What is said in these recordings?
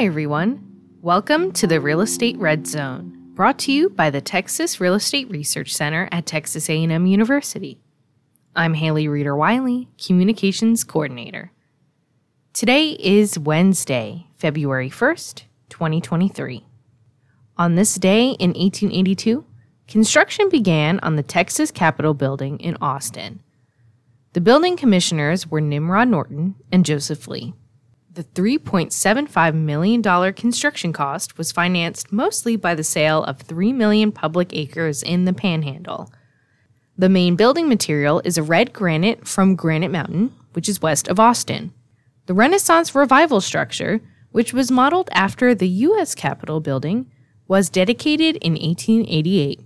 Hi, everyone. Welcome to the Real Estate Red Zone, brought to you by the Texas Real Estate Research Center at Texas A&M University. I'm Haley Reeder Wiley, Communications Coordinator. Today is Wednesday, February 1st, 2023. On this day in 1882, construction began on the Texas Capitol Building in Austin. The building commissioners were Nimrod Norton and Joseph Lee. The $3.75 million construction cost was financed mostly by the sale of 3 million public acres in the Panhandle. The main building material is a red granite from Granite Mountain, which is west of Austin. The Renaissance Revival structure, which was modeled after the U.S. Capitol building, was dedicated in 1888.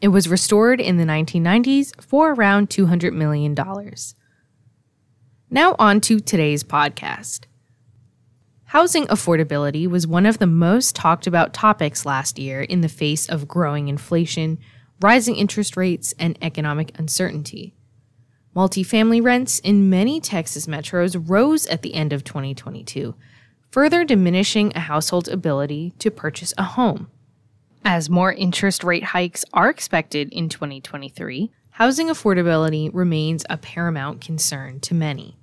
It was restored in the 1990s for around $200 million. Now, on to today's podcast. Housing affordability was one of the most talked about topics last year in the face of growing inflation, rising interest rates, and economic uncertainty. Multifamily rents in many Texas metros rose at the end of 2022, further diminishing a household's ability to purchase a home. As more interest rate hikes are expected in 2023, housing affordability remains a paramount concern to many.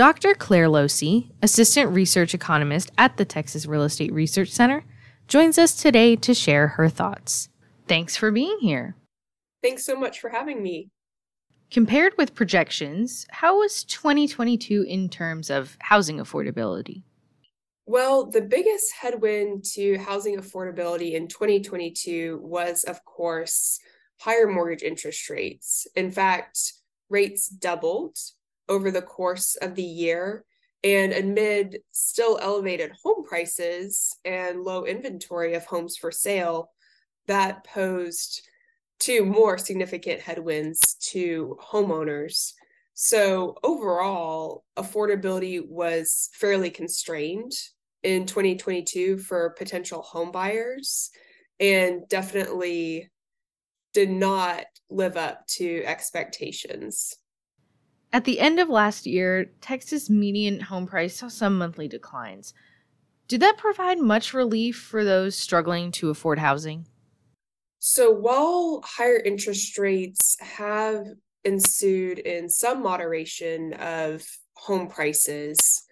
Dr. Clare Losey, Assistant Research Economist at the Texas Real Estate Research Center, joins us today to share her thoughts. Thanks for being here. Thanks so much for having me. Compared with projections, how was 2022 in terms of housing affordability? Well, the biggest headwind to housing affordability in 2022 was, of course, higher mortgage interest rates. In fact, rates doubled over the course of the year. And amid still elevated home prices and low inventory of homes for sale, that posed two more significant headwinds to homeowners. So, overall, affordability was fairly constrained in 2022 for potential home buyers and definitely did not live up to expectations. At the end of last year, Texas median home price saw some monthly declines. Did that provide much relief for those struggling to afford housing? So, while higher interest rates have ensued in some moderation of home prices,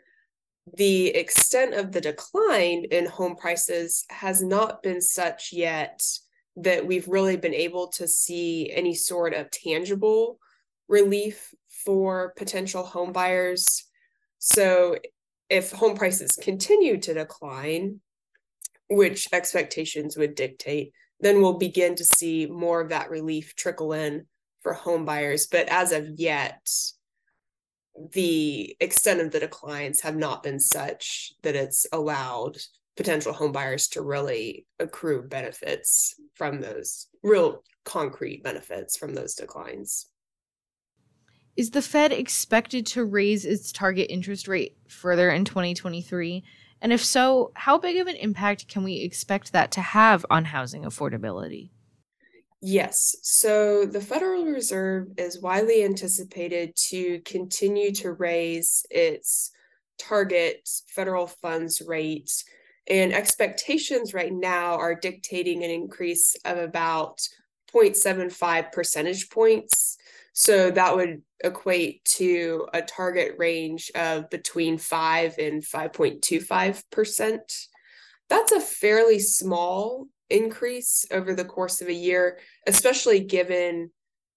the extent of the decline in home prices has not been such yet that we've really been able to see any sort of tangible relief for potential home buyers. So, if home prices continue to decline, which expectations would dictate, then we'll begin to see more of that relief trickle in for home buyers. But as of yet, the extent of the declines have not been such that it's allowed potential home buyers to really accrue benefits from those real concrete benefits from those declines. Is the Fed expected to raise its target interest rate further in 2023? And if so, how big of an impact can we expect that to have on housing affordability? Yes. So the Federal Reserve is widely anticipated to continue to raise its target federal funds rate. And expectations right now are dictating an increase of about 0.75 percentage points. So that would equate to a target range of between 5 and 5.25%. That's a fairly small increase over the course of a year, especially given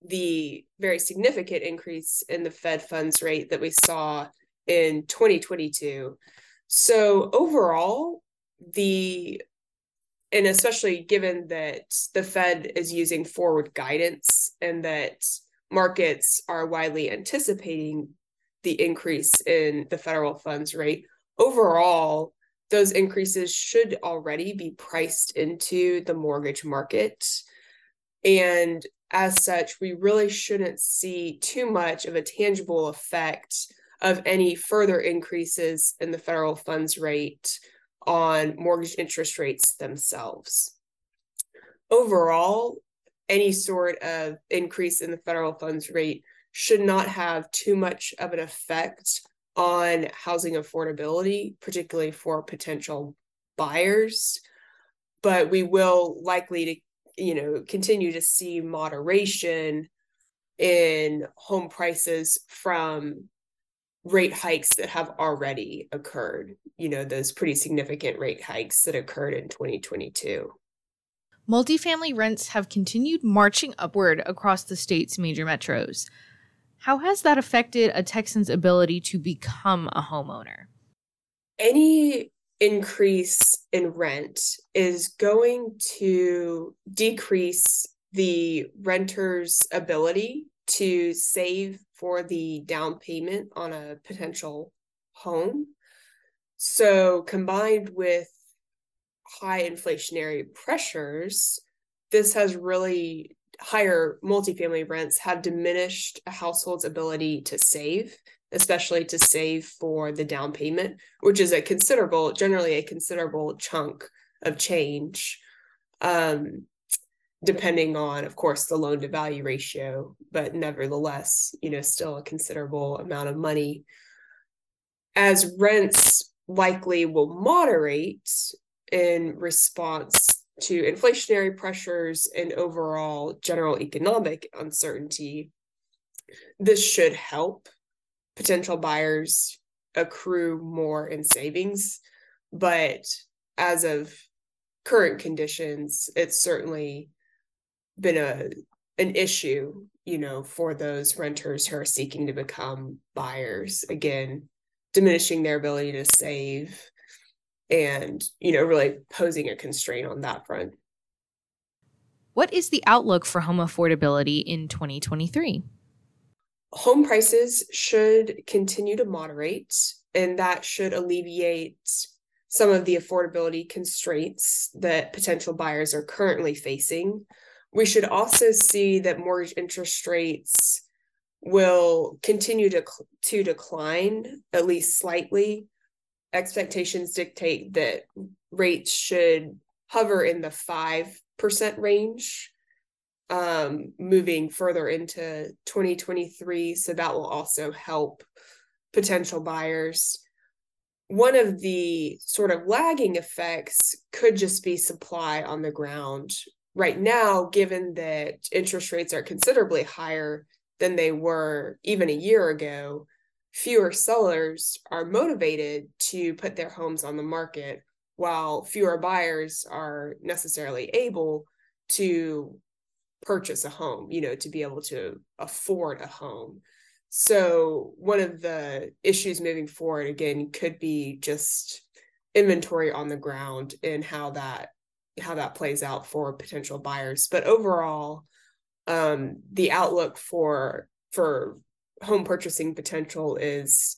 the very significant increase in the Fed funds rate that we saw in 2022. So, overall, the and especially given that the Fed is using forward guidance and that markets are widely anticipating the increase in the federal funds rate, overall, those increases should already be priced into the mortgage market. And as such, we really shouldn't see too much of a tangible effect of any further increases in the federal funds rate on mortgage interest rates themselves. Overall, any sort of increase in the federal funds rate should not have too much of an effect on housing affordability, particularly for potential buyers. But we will likely to, you know, continue to see moderation in home prices from rate hikes that have already occurred, you know, those pretty significant rate hikes that occurred in 2022. Multifamily rents have continued marching upward across the state's major metros. How has that affected a Texan's ability to become a homeowner? Any increase in rent is going to decrease the renter's ability to save for the down payment on a potential home. So, combined with high inflationary pressures, this has really higher multifamily rents have diminished a household's ability to save, especially to save for the down payment, which is a considerable, generally a considerable chunk of change. Um, depending on of course the loan to value ratio but nevertheless you know still a considerable amount of money as rents likely will moderate in response to inflationary pressures and overall general economic uncertainty this should help potential buyers accrue more in savings. But as of current conditions it's certainly been a an issue you know for those renters who are seeking to become buyers. Again diminishing their ability to save and you know really posing a constraint on that front what is the outlook for home affordability in 2023 home prices should continue to moderate and that should alleviate some of the affordability constraints that potential buyers are currently facing we should also see that mortgage interest rates will continue to, to decline, at least slightly. Expectations dictate that rates should hover in the 5% range um, moving further into 2023. So that will also help potential buyers. One of the sort of lagging effects could just be supply on the ground right now, given that interest rates are considerably higher than they were even a year ago, fewer sellers are motivated to put their homes on the market, while fewer buyers are necessarily able to purchase a home, you know, to be able to afford a home. So, one of the issues moving forward, again, could be just inventory on the ground and how that how that plays out for potential buyers. But overall, um, the outlook for for home purchasing potential is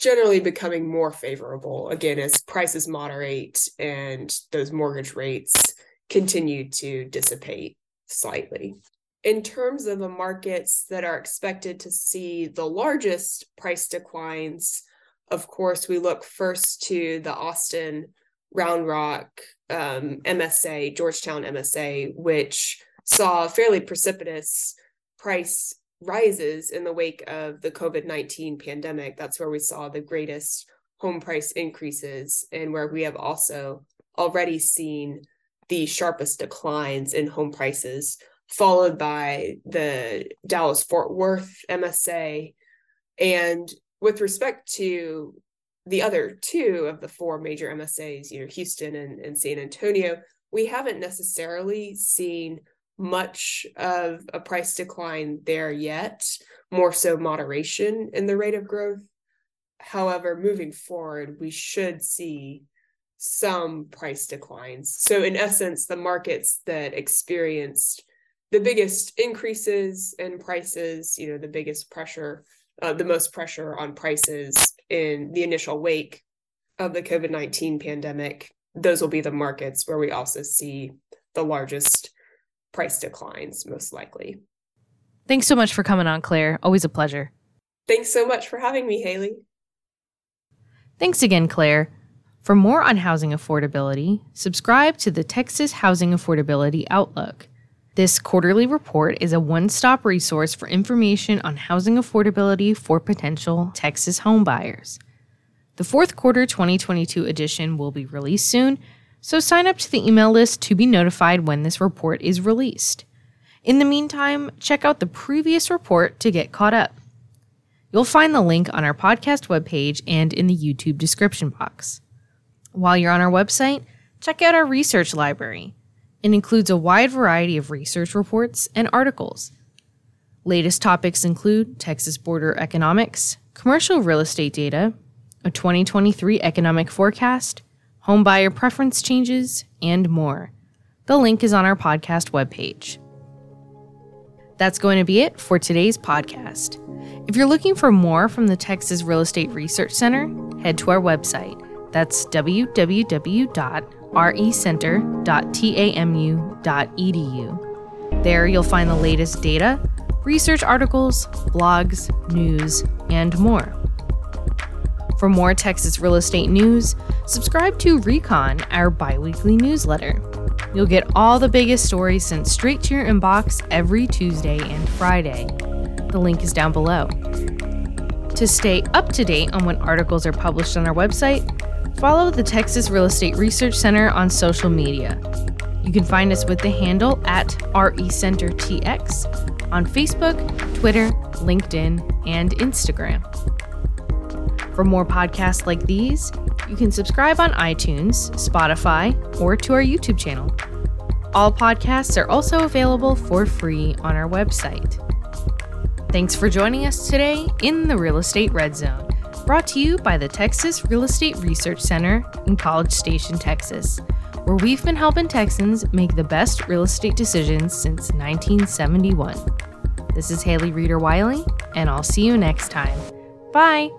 generally becoming more favorable again as prices moderate and those mortgage rates continue to dissipate slightly. In terms of the markets that are expected to see the largest price declines, of course, we look first to the Austin Round Rock um, MSA, Georgetown MSA, which saw fairly precipitous price rises in the wake of the COVID 19 pandemic. That's where we saw the greatest home price increases, and where we have also already seen the sharpest declines in home prices, followed by the Dallas Fort Worth MSA. And with respect to the other two of the four major MSAs, you know, Houston and, and San Antonio, we haven't necessarily seen much of a price decline there yet, more so moderation in the rate of growth. However, moving forward, we should see some price declines. So, in essence, the markets that experienced the biggest increases in prices, you know, the biggest pressure, uh, the most pressure on prices in the initial wake of the COVID 19 pandemic, those will be the markets where we also see the largest price declines, most likely. Thanks so much for coming on, Clare. Always a pleasure. Thanks so much for having me, Haley. Thanks again, Clare. For more on housing affordability, subscribe to the Texas Housing Affordability Outlook. This quarterly report is a one stop resource for information on housing affordability for potential Texas homebuyers. The fourth quarter 2022 edition will be released soon, so sign up to the email list to be notified when this report is released. In the meantime, check out the previous report to get caught up. You'll find the link on our podcast webpage and in the YouTube description box. While you're on our website, check out our research library. It includes a wide variety of research reports and articles. Latest topics include Texas border economics, commercial real estate data, a 2023 economic forecast, homebuyer preference changes, and more. The link is on our podcast webpage. That's going to be it for today's podcast. If you're looking for more from the Texas Real Estate Research Center, head to our website. That's www.recenter.tamu.edu. There you'll find the latest data, research articles, blogs, news, and more. For more Texas real estate news, subscribe to Recon, our biweekly newsletter. You'll get all the biggest stories sent straight to your inbox every Tuesday and Friday. The link is down below. To stay up to date on when articles are published on our website, follow the Texas Real Estate Research Center on social media. You can find us with the handle at RECenterTX on Facebook, Twitter, LinkedIn, and Instagram. For more podcasts like these, you can subscribe on iTunes, Spotify, or to our YouTube channel. All podcasts are also available for free on our website. Thanks for joining us today in the Real Estate Red Zone, brought to you by the Texas Real Estate Research Center in College Station, Texas, where we've been helping Texans make the best real estate decisions since 1971. This is Haley Reeder Wiley, and I'll see you next time. Bye.